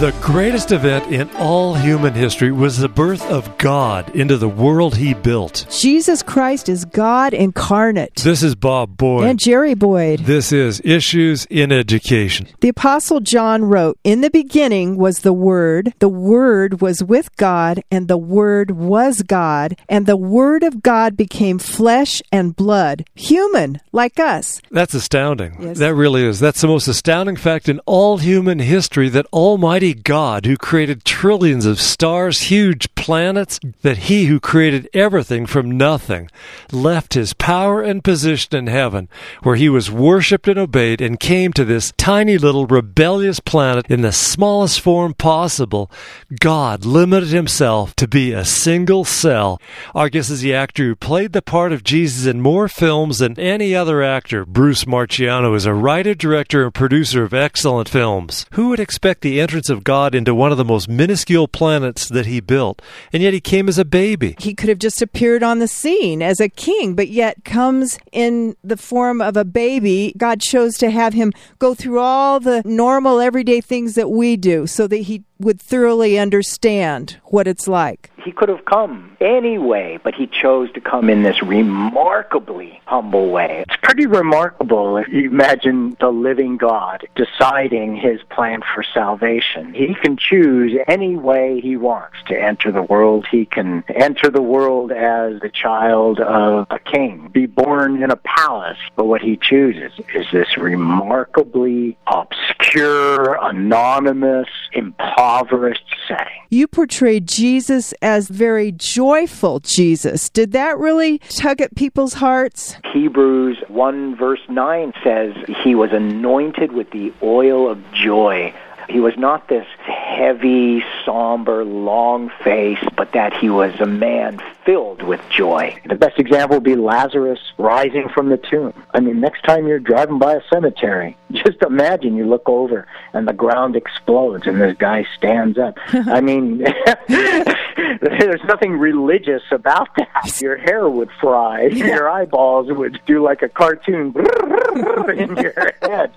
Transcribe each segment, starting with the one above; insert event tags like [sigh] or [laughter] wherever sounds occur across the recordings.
The greatest event in all human history was the birth of God into the world he built. Jesus Christ is God incarnate. This is Bob Boyd. And Jerry Boyd. This is Issues in Education. The Apostle John wrote, In the beginning was the Word, the Word was with God, and the Word was God, and the Word of God became flesh and blood, human, like us. That's astounding. Yes. That really is. That's the most astounding fact in all human history that Almighty God, who created trillions of stars, huge planets, that He who created everything from nothing, left His power and position in heaven, where He was worshipped and obeyed, and came to this tiny little rebellious planet in the smallest form possible. God limited Himself to be a single cell. Our guest is the actor who played the part of Jesus in more films than any other actor. Bruce Marchiano is a writer, director, and producer of excellent films. Who would expect the entrance of God into one of the most minuscule planets that he built? And yet he came as a baby. He could have just appeared on the scene as a king, but yet comes in the form of a baby. God chose to have him go through all the normal, everyday things that we do so that he would thoroughly understand what it's like. He could have come any way, but he chose to come in this remarkably humble way. It's pretty remarkable if you imagine the living God deciding his plan for salvation. He can choose any way he wants to enter the world. He can enter the world as the child of a king, be born in a palace, but what he chooses is this remarkably obscure, anonymous, impoverished setting. You portrayed Jesus as very joyful Jesus. Did that really tug at people's hearts? Hebrews 1 verse 9 says he was anointed with the oil of joy. He was not this heavy, somber, long face, but that he was a man filled with joy. The best example would be Lazarus rising from the tomb. I mean, next time you're driving by a cemetery, [laughs] just imagine you look over and the ground explodes and this guy stands up. I [laughs] mean, [laughs] there's nothing religious about that. Your hair would fry, your eyeballs would do like a cartoon in your head.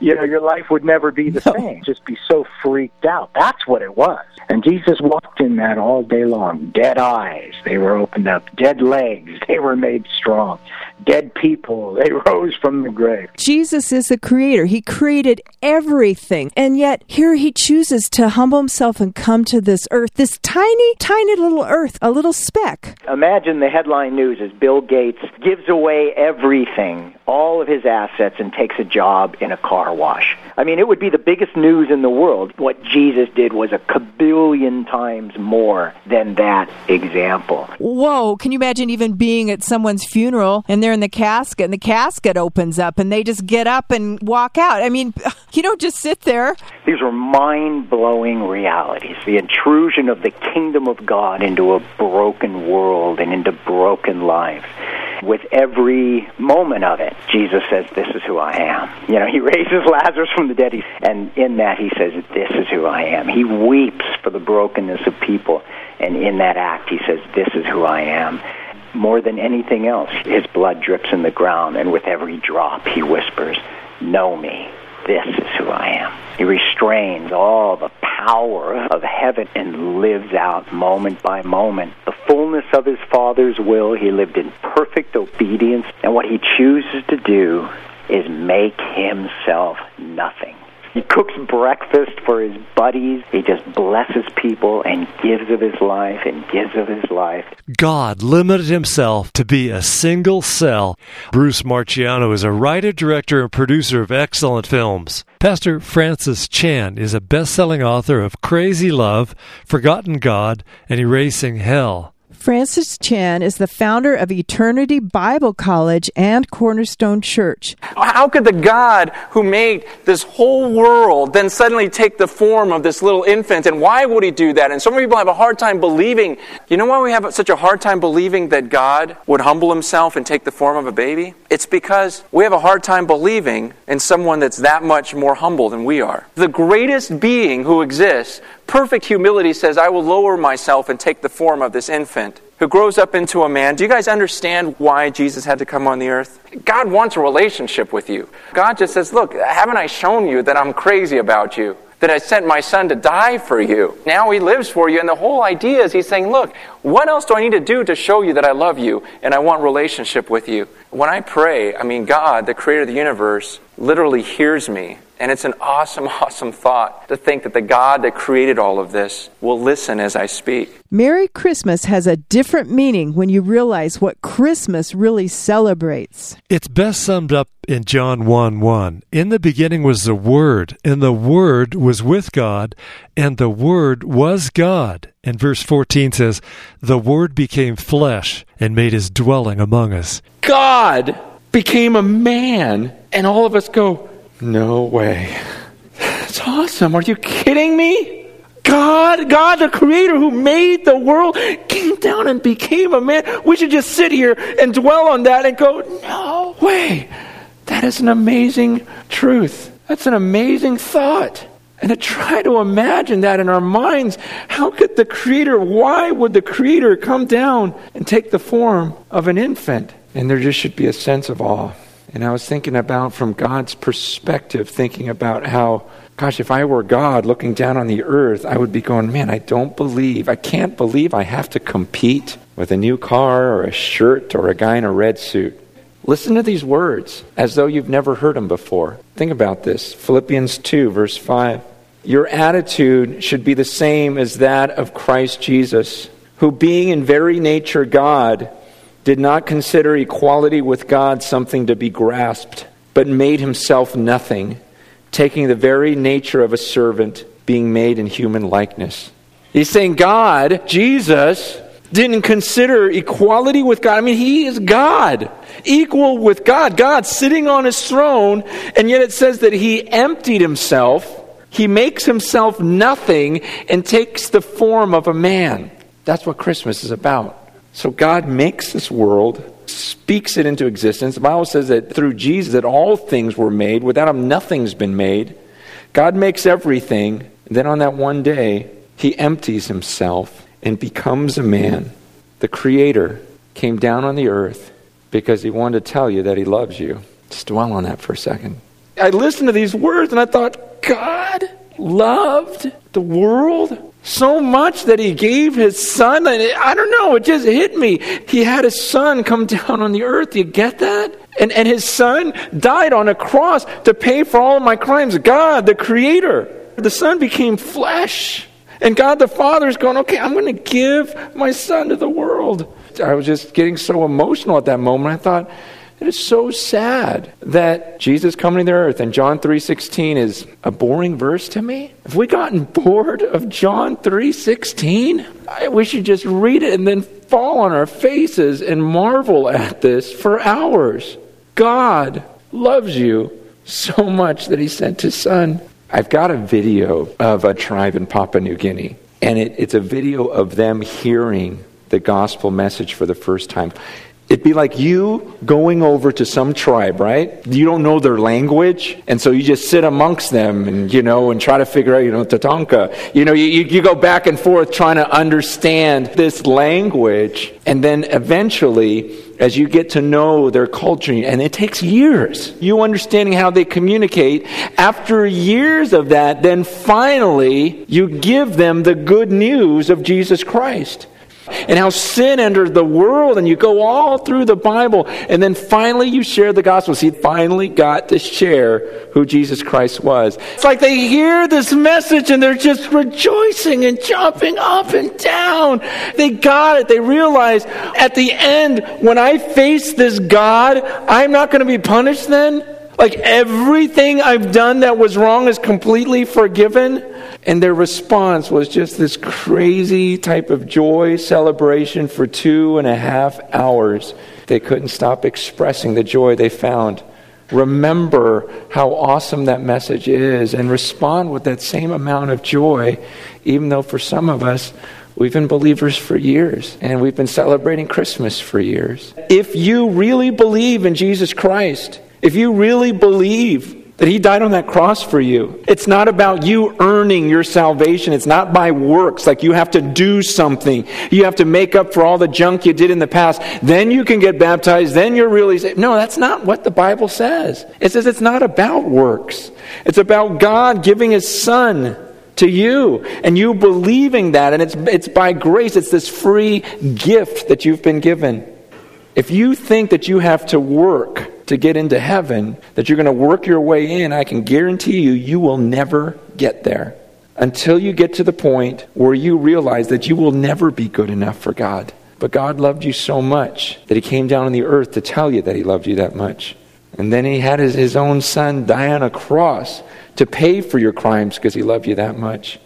You know, your life would never be the same. Just be so freaked out. That's what it was. And Jesus walked in that all day long. Dead eyes, they were opened up. Dead legs, they were made strong. Dead people, [laughs] they rose from the grave. Jesus is the creator. He created everything. And yet, here he chooses to humble himself and come to this earth, this tiny, tiny little earth, a little speck. Imagine the headline news is Bill Gates gives away everything, all of his assets, and takes a job in a car wash. I mean, it would be the biggest news in the world. What Jesus did was a kabillion times more than that example. Whoa, can you imagine even being at someone's funeral and they're in the casket and the casket opens up and they just get up and walk out? I mean, [laughs] you don't just sit there. These are mind blowing realities. The intrusion of the kingdom of God into a broken world and into broken lives. With every moment of it, Jesus says, This is who I am. You know, he [laughs] raises Lazarus from the dead, and in that he says, This is who I am. He weeps for the brokenness of people, and in that act he says, This is who I am. More than anything else, his blood drips in the ground, and with every drop he whispers, Know me. This is who I am. He restrains all the power of heaven and lives out moment by moment. The fullness of his Father's will, he lived in perfect obedience, and what he chooses to do is make himself nothing. He cooks breakfast for his buddies. He just blesses people and gives of his life and gives of his life. God limited himself to be a single cell. Bruce Marchiano is a writer, director, and producer of excellent films. Pastor Francis Chan is a best selling author of Crazy Love, Forgotten God, and Erasing Hell. Francis Chan is the founder of Eternity Bible College and Cornerstone Church. How could the God who made this whole world then suddenly take the form of this little infant? And why would he do that? And some people have a hard time believing. You know why we have such a hard time believing that God would humble himself and take the form of a baby? It's because we have a hard time believing in someone that's that much more humble than we are. The greatest being who exists, perfect humility, says, I will lower myself and take the form of this infant who grows up into a man. Do you guys understand why Jesus had to come on the earth? God wants a relationship with you. God just says, Look, haven't I shown you that I'm crazy about you? that I sent my son to die for you. Now he lives for you. And the whole idea is he's saying, Look, what else do I need to do to show you that I love you and I want relationship with you? When I pray, I mean, God, the creator of the universe, literally hears me and it's an awesome, [laughs] awesome thought to think that the God that created all of this will listen as I speak. Merry Christmas has a different meaning when you realize what Christmas really celebrates. It's best summed up in John 1 1. In the beginning was the Word, and the Word was with God, and the Word was God. And verse 14 says, The Word became flesh and made his dwelling among us. God became a man, and all of us go, no way. That's awesome. Are you kidding me? God, God, the creator who made the world, came down and became a man. We should just sit here and dwell on that and go, no way. That is an amazing truth. That's an amazing thought. And to try to imagine that in our minds, how could the Creator, why would the Creator come down and take the form of an infant? And there just should be a sense of awe. And I was thinking about, from God's perspective, thinking about how, gosh, if I were God looking down on the earth, I would be going, man, I don't believe, I can't believe I have to compete with a new car or a shirt or a guy in a red suit. Listen to these words as though you've never heard them before. Think about this Philippians 2, verse 5. Your attitude should be the same as that of Christ Jesus, who, being in very nature God, did not consider equality with God something to be grasped, but made himself nothing, taking the very nature of a servant, being made in human likeness. He's saying God, Jesus, didn't consider equality with God. I mean, he is God, equal with God, God sitting on his throne, and yet it says that he emptied himself. He makes himself nothing and takes the form of a man. That's what Christmas is about. So God makes this world, speaks it into existence. The Bible says that through Jesus that all things were made. Without him nothing's been made. God makes everything. Then on that one day, he empties himself and becomes a man. The creator came down on the earth because he wanted to tell you that he loves you. Just dwell on that for a second. I listened to these words and I thought, God loved the world so much that he gave his son. I don't know, it just hit me. He had his son come down on the earth. You get that? And, and his son died on a cross to pay for all of my crimes. God, the creator. The son became flesh. And God the Father is going, okay, I'm going to give my son to the world. I was just getting so emotional at that moment. I thought, it is so sad that Jesus coming to the earth and John 3:16 is a boring verse to me. Have we gotten bored of John 3:16? We should just read it and then fall on our faces and marvel at this for hours. God loves you so much that he sent his son. I've got a video of a tribe in Papua New Guinea, and it, it's a video of them hearing the gospel message for the first time. It'd be like you going over to some tribe, right? You don't know their language, and so you just sit amongst them and, you know, and try to figure out, you know, Tatanka. You know, you, you go back and forth trying to understand this language, and then eventually, as you get to know their culture, and it takes years, you understanding how they communicate, after years of that, then finally you give them the good news of Jesus Christ and how sin entered the world, and you go all through the Bible, and then finally you share the gospel. See, finally got to share who Jesus Christ was. It's like they hear this message and they're just rejoicing and jumping up and down. They got it. They realize at the end, when I face this God, I'm not going to be punished then. Like everything I've done that was wrong is completely forgiven. And their response was just this crazy type of joy celebration for two and a half hours. They couldn't stop expressing the joy they found. Remember how awesome that message is and respond with that same amount of joy, even though for some of us, We've been believers for years, and we've been celebrating Christmas for years. If you really believe in Jesus Christ, if you really believe that He died on that cross for you. It's not about you earning your salvation. It's not by works, like you have to do something. You have to make up for all the junk you did in the past. Then you can get baptized. Then you're really saved. No, that's not what the Bible says. It says it's not about works, it's about God giving His Son to you and you believing that and it's it's by grace it's this free gift that you've been given if you think that you have to work to get into heaven, that you're going to work your way in, I can guarantee you, you will never get there until you get to the point where you realize that you will never be good enough for God. But God loved you so much that He came down on the earth to tell you that He loved you that much. And then He had His, his own Son die on a cross to pay for your crimes because He loved you that much.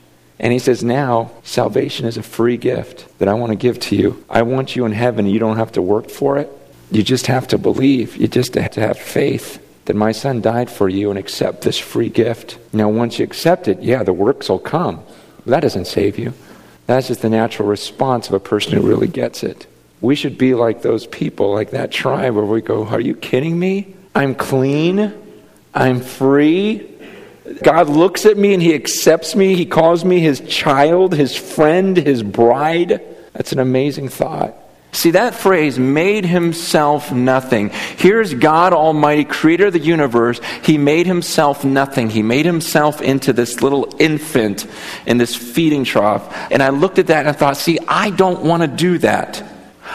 And he says, Now, salvation is a free gift that I want to give to you. I want you in heaven. You don't have to work for it. You just have to believe. You just have to have faith that my son died for you and accept this free gift. Now, once you accept it, yeah, the works will come. But that doesn't save you. That's just the natural response of a person who really gets it. We should be like those people, like that tribe where we go, Are you kidding me? I'm clean. I'm free. God looks at me and He accepts me. He calls me His child, His friend, His bride. That's an amazing thought. See, that phrase, made himself nothing. Here's God Almighty, creator of the universe. He made himself nothing. He made himself into this little infant in this feeding trough. And I looked at that and I thought, see, I don't want to do that.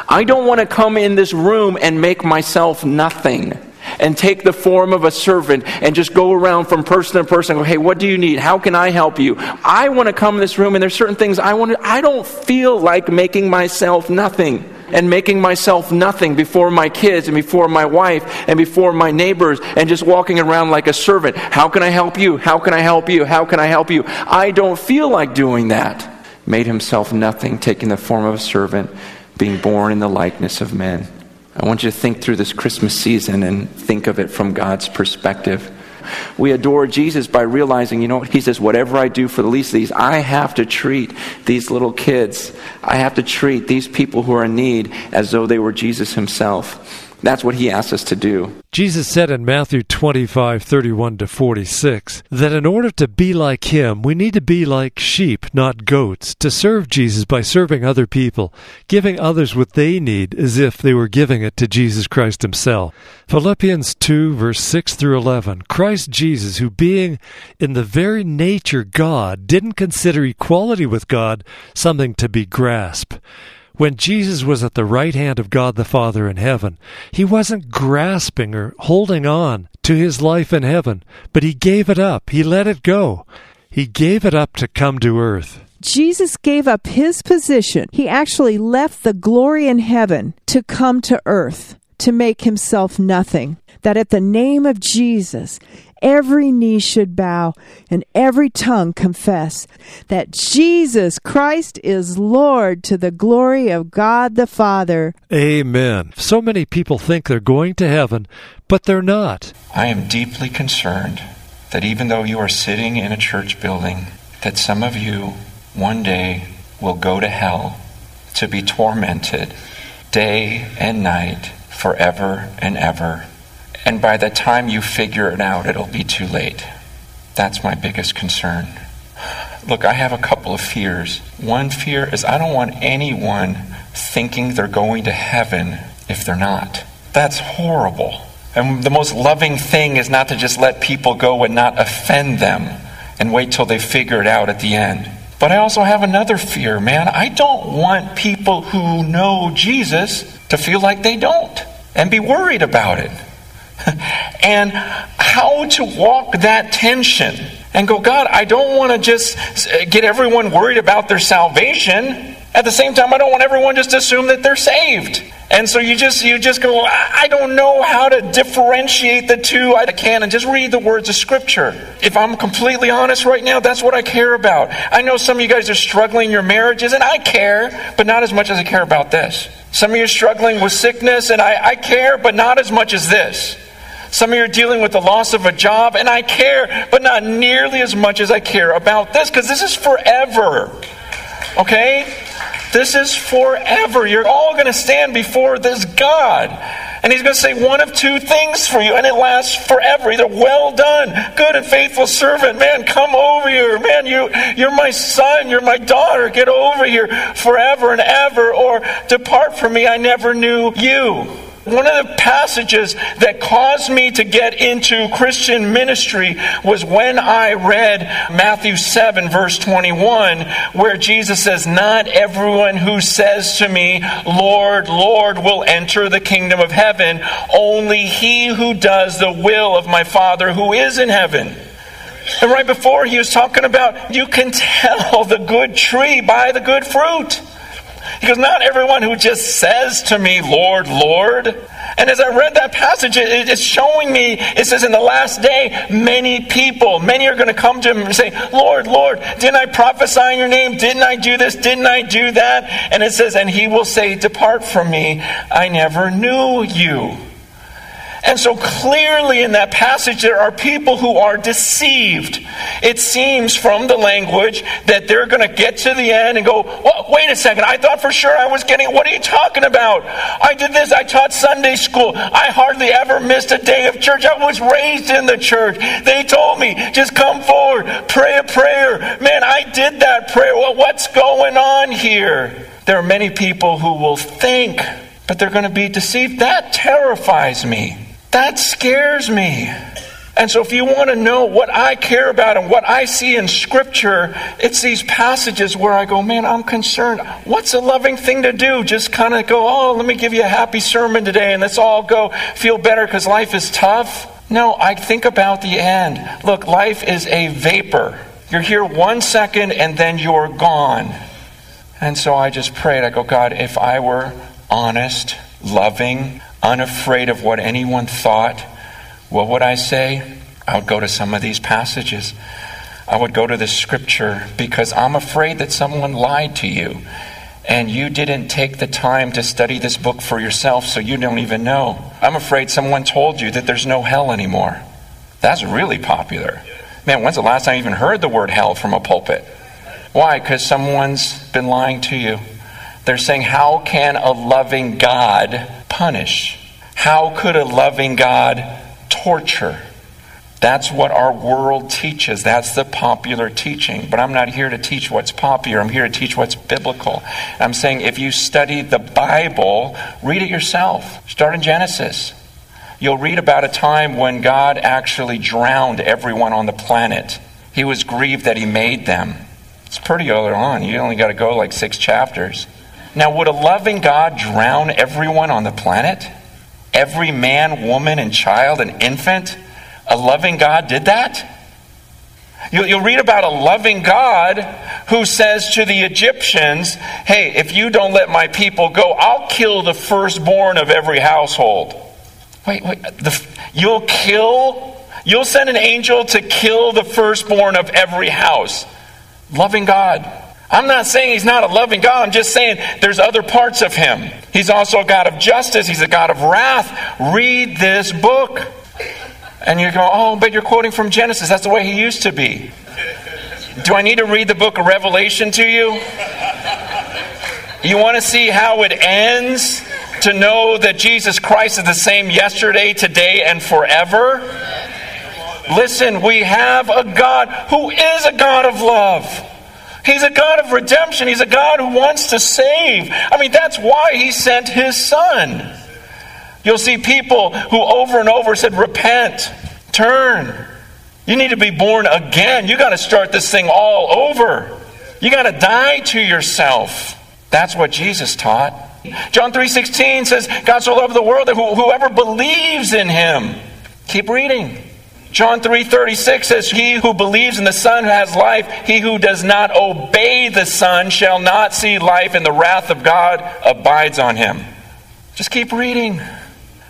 I don't want to come in this room and make myself nothing and take the form of a servant and just go around from person to person and go, hey, what do you need? How can I help you? I want to come in this room and there's certain things I want to, I don't feel like making myself nothing and making myself nothing before my kids and before my wife and before my neighbors and just walking around like a servant. How can I help you? How can I help you? How can I help you? I don't feel like doing that. Made himself nothing, taking the form of a servant, being born in the likeness of men. I want you to think through this Christmas season and think of it from God's perspective. We adore Jesus by realizing, you know, what, He says, whatever I do for the least of these, I have to treat these little kids, I have to treat these people who are in need as though they were Jesus Himself. That's what he asks us to do. Jesus said in Matthew 25, 31 to 46, that in order to be like him, we need to be like sheep, not goats, to serve Jesus by serving other people, giving others what they need as if they were giving it to Jesus Christ himself. Philippians 2, verse 6 through 11, Christ Jesus, who being in the very nature God, didn't consider equality with God something to be grasped when Jesus was at the right hand of God the Father in heaven, he wasn't grasping or holding on to his life in heaven, but he gave it up. He let it go. He gave it up to come to earth. Jesus gave up his position. He actually left the glory in heaven to come to earth, to make himself nothing. That at the name of Jesus, every knee should bow and every tongue confess that Jesus Christ is Lord to the glory of God the Father. Amen. So many people think they're going to heaven, but they're not. I am deeply concerned that even though you are sitting in a church building, that some of you one day will go to hell to be tormented day and night forever and ever. And by the time you figure it out, it'll be too late. That's my biggest concern. Look, I have a couple of fears. One fear is I don't want anyone thinking they're going to heaven if they're not. That's horrible. And the most loving thing is not to just let people go and not offend them and wait till they figure it out at the end. But I also have another fear, man. I don't want people who know Jesus to feel like they don't and be worried about it. [laughs] and how to walk that tension and go, God, I don't want to just uh, get everyone worried about their salvation. At the same time, I don't want everyone just to assume that they're saved. And so you just you just go, I don't know how to differentiate the two. I can and just read the words of Scripture. If I'm completely honest right now, that's what I care about. I know some of you guys are struggling in your marriages, and I care, but not as much as I care about this. Some of you are struggling with sickness, and I, I care, but not as much as this. Some of you are dealing with the loss of a job, and I care, but not nearly as much as I care about this, because this is forever. Okay? This is forever. You're all going to stand before this God. And he's going to say one of two things for you, and it lasts forever. Either well done, good and faithful servant. Man, come over here. Man, you, you're my son, you're my daughter. Get over here forever and ever, or depart from me. I never knew you. One of the passages that caused me to get into Christian ministry was when I read Matthew 7, verse 21, where Jesus says, Not everyone who says to me, Lord, Lord, will enter the kingdom of heaven, only he who does the will of my Father who is in heaven. And right before, he was talking about you can tell the good tree by the good fruit. He goes, Not everyone who just says to me, Lord, Lord. And as I read that passage, it's showing me, it says, in the last day, many people, many are going to come to him and say, Lord, Lord, didn't I prophesy in your name? Didn't I do this? Didn't I do that? And it says, And he will say, Depart from me, I never knew you. And so clearly in that passage, there are people who are deceived. It seems from the language that they're going to get to the end and go, well, wait a second, I thought for sure I was getting, what are you talking about? I did this, I taught Sunday school, I hardly ever missed a day of church, I was raised in the church. They told me, just come forward, pray a prayer. Man, I did that prayer. Well, what's going on here? There are many people who will think, but they're going to be deceived. That terrifies me. That scares me. And so, if you want to know what I care about and what I see in Scripture, it's these passages where I go, man, I'm concerned. What's a loving thing to do? Just kind of go, oh, let me give you a happy sermon today and let's all go feel better because life is tough. No, I think about the end. Look, life is a vapor. You're here one second and then you're gone. And so I just prayed. I go, God, if I were honest, loving, unafraid of what anyone thought, what would I say? I would go to some of these passages. I would go to the scripture because I'm afraid that someone lied to you and you didn't take the time to study this book for yourself, so you don't even know. I'm afraid someone told you that there's no hell anymore. That's really popular. Man, when's the last time you even heard the word hell from a pulpit? Why? Because someone's been lying to you. They're saying, How can a loving God punish? How could a loving God torture? That's what our world teaches. That's the popular teaching. But I'm not here to teach what's popular. I'm here to teach what's biblical. I'm saying if you study the Bible, read it yourself. Start in Genesis. You'll read about a time when God actually drowned everyone on the planet. He was grieved that He made them. It's pretty early on. You only got to go like six chapters. Now, would a loving God drown everyone on the planet? Every man, woman, and child and infant? A loving God did that? You'll, read about a loving God who says to the Egyptians, Hey, if you don't let my people go, I'll kill the firstborn of every household. Wait, wait, the, you'll kill? You'll send an angel to kill the firstborn of every house. Loving God. I'm not saying he's not a loving God. I'm just saying there's other parts of him. He's also a God of justice, he's a God of wrath. Read this book. And you go, oh, but you're quoting from Genesis. That's the way he used to be. Do I need to read the book of Revelation to you? You want to see how it ends? To know that Jesus Christ is the same yesterday, today, and forever? Listen, we have a God who is a God of love. He's a God of redemption. He's a God who wants to save. I mean, that's why he sent his son. You'll see people who over and over said, Repent, turn. You need to be born again. You got to start this thing all over. You got to die to yourself. That's what Jesus taught. John 3:16 says, God so loved the world that whoever believes in him. Keep reading. John 3:36 says he who believes in the son has life he who does not obey the son shall not see life and the wrath of God abides on him. Just keep reading.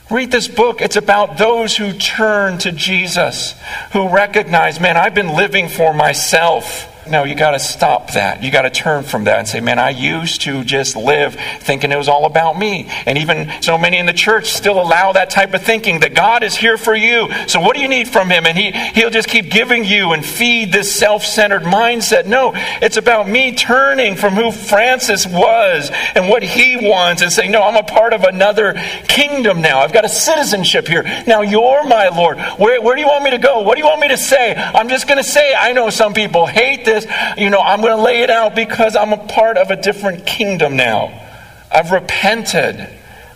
Read this book. It's about those who turn to Jesus, who recognize, man, I've been living for myself. No, you got to stop that. You got to turn from that and say, man, I used to just live thinking it was all about me. And even so many in the church still allow that type of thinking that God is here for you. So what do you need from Him? And he, He'll just keep giving you and feed this self centered mindset. No, it's about me turning from who Francis was and what he wants and saying, no, I'm a part of another kingdom now. I've got a citizenship here. Now you're my Lord. Where, where do you want me to go? What do you want me to say? I'm just going to say, I know some people hate this. You know, I'm going to lay it out because I'm a part of a different kingdom now. I've repented.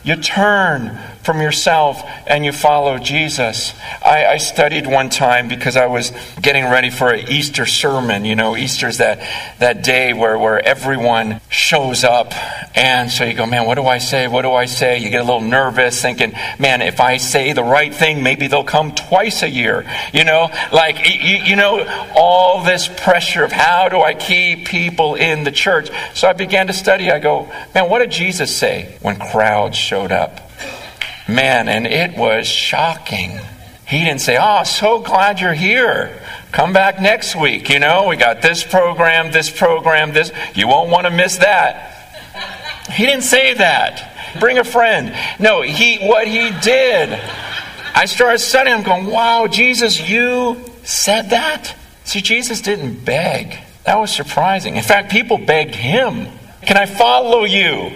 You turn from yourself and you follow Jesus. I, I, studied one time because I was getting ready for an Easter sermon. You know, Easter's that, that day where, where everyone shows up. And so you go, man, what do I say? What do I say? You get a little nervous thinking, man, if I say the right thing, maybe they'll come twice a year. You know, like, you, you know, all this pressure of how do I keep people in the church? So I began to study. I go, man, what did Jesus say when crowds showed up? Man, and it was shocking. He didn't say, Oh, so glad you're here. Come back next week. You know, we got this program, this program, this. You won't want to miss that. He didn't say that. Bring a friend. No, he what he did. I started studying. I'm going, wow, Jesus, you said that? See, Jesus didn't beg. That was surprising. In fact, people begged him. Can I follow you?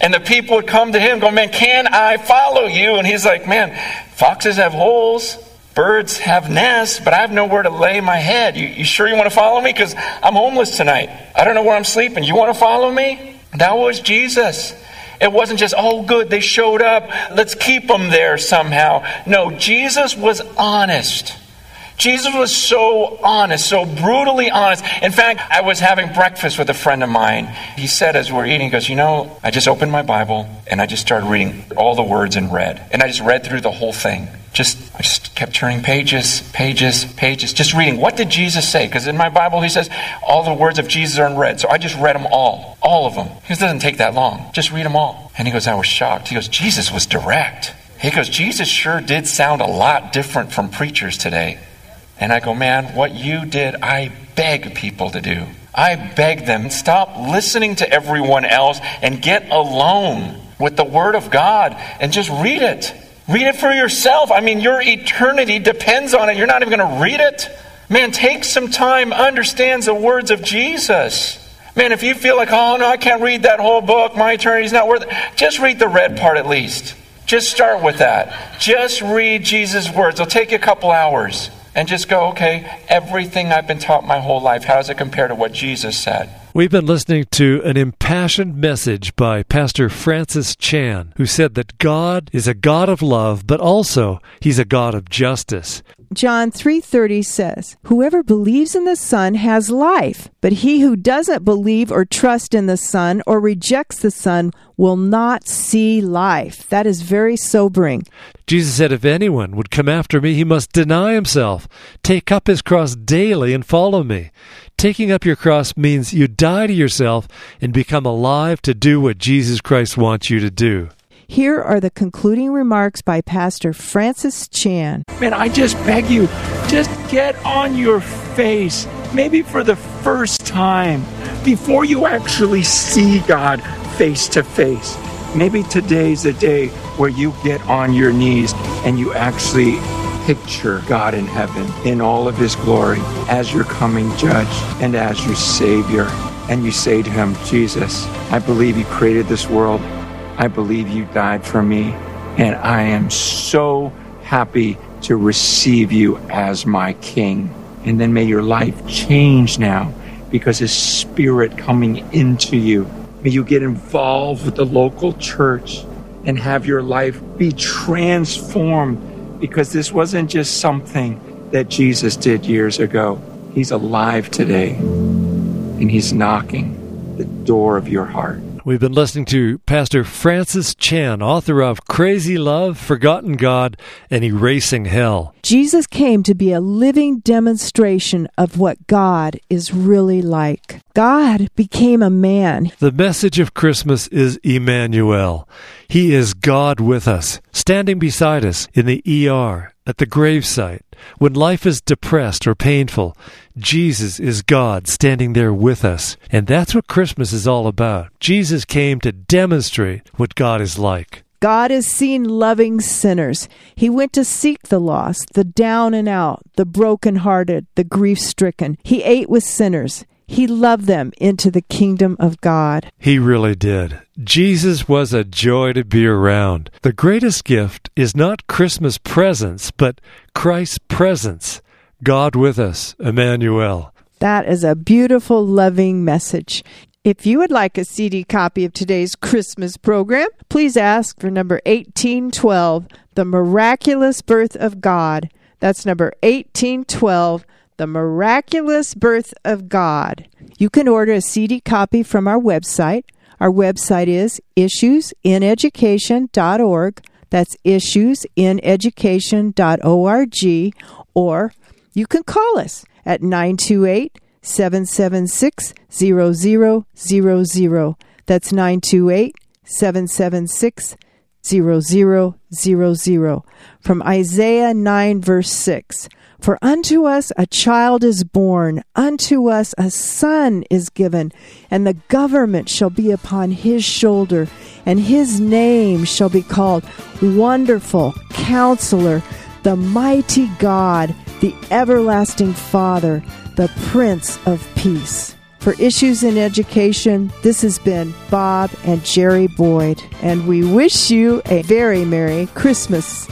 And the people would come to him, go, Man, can I follow you? And he's like, Man, foxes have holes, birds have nests, but I have nowhere to lay my head. You, you sure you want to follow me? Because I'm homeless tonight. I don't know where I'm sleeping. You want to follow me? That was Jesus. It wasn't just, oh, good, they showed up. Let's keep them there somehow. No, Jesus was honest. Jesus was so honest, so brutally honest. In fact, I was having breakfast with a friend of mine. He said as we we're eating, he goes, You know, I just opened my Bible and I just started reading all the words in red. And I just read through the whole thing. Just, I just kept turning pages, pages, pages, just reading. What did Jesus say? Because in my Bible, he says all the words of Jesus are in red. So I just read them all, all of them. It doesn't take that long. Just read them all. And he goes, I was shocked. He goes, Jesus was direct. He goes, Jesus sure did sound a lot different from preachers today. And I go, man, what you did, I beg people to do. I beg them, stop listening to everyone else and get alone with the Word of God and just read it. Read it for yourself. I mean, your eternity depends on it. You're not even going to read it. Man, take some time, understands the words of Jesus. Man, if you feel like, oh no, I can't read that whole book, my eternity's not worth it, just read the red part at least. Just start with that. Just read Jesus' words. It'll take you a couple hours and just go, okay, everything I've been taught my whole life, how does it compare to what Jesus said? We've been listening to an impassioned message by Pastor Francis Chan, who said that God is a God of love, but also he's a God of justice. John 3:30 says, "Whoever believes in the Son has life, but he who doesn't believe or trust in the Son or rejects the Son will not see life." That is very sobering. Jesus said, If anyone would come after me, he must deny himself, take up his cross daily, and follow me. Taking up your cross means you die to yourself and become alive to do what Jesus Christ wants you to do. Here are the concluding remarks by Pastor Francis Chan. Man, I just beg you, just get on your face, maybe for the first time, before you actually see God face to face. Maybe today's the day where you get on your knees and you actually picture God in heaven in all of his glory as your coming judge and as your Savior. And you say to him, Jesus, I believe you created this world. I believe you died for me, and I am so happy to receive you as my King. And then may your life change now because His Spirit coming into you. May you get involved with the local church and have your life be transformed because this wasn't just something that Jesus did years ago. He's alive today and He's knocking the door of your heart. We've been listening to Pastor Francis Chan, author of Crazy Love, Forgotten God, and Erasing Hell. Jesus came to be a living demonstration of what God is really like. God became a man. The message of Christmas is Emmanuel. He is God with us, standing beside us in the ER, at the gravesite, When life is depressed or painful, Jesus is God standing there with us. And that's what Christmas is all about. Jesus came to demonstrate what God is like. God is seen loving sinners. He went to seek the lost, the down and out, the broken-hearted, the grief-stricken. He ate with sinners. He loved them into the kingdom of God. He really did. Jesus was a joy to be around. The greatest gift is not Christmas presents, but Christ's presence. God with us, Emmanuel. That is a beautiful, loving message. If you would like a CD copy of today's Christmas program, please ask for number 1812, The Miraculous Birth of God. That's number 1812, The Miraculous Birth of God. You can order a CD copy from our website. Our website is issueseducation.org. That's issueseducation.org. Or you can call us at 928 776 0000. That's 928 776 0000. From Isaiah 9, verse 6. For unto us a child is born, unto us a son is given, and the government shall be upon his shoulder, and his name shall be called Wonderful Counselor, the Mighty God, the Everlasting Father, the Prince of Peace. For Issues in Education, this has been Bob and Jerry Boyd, and we wish you a very Merry Christmas.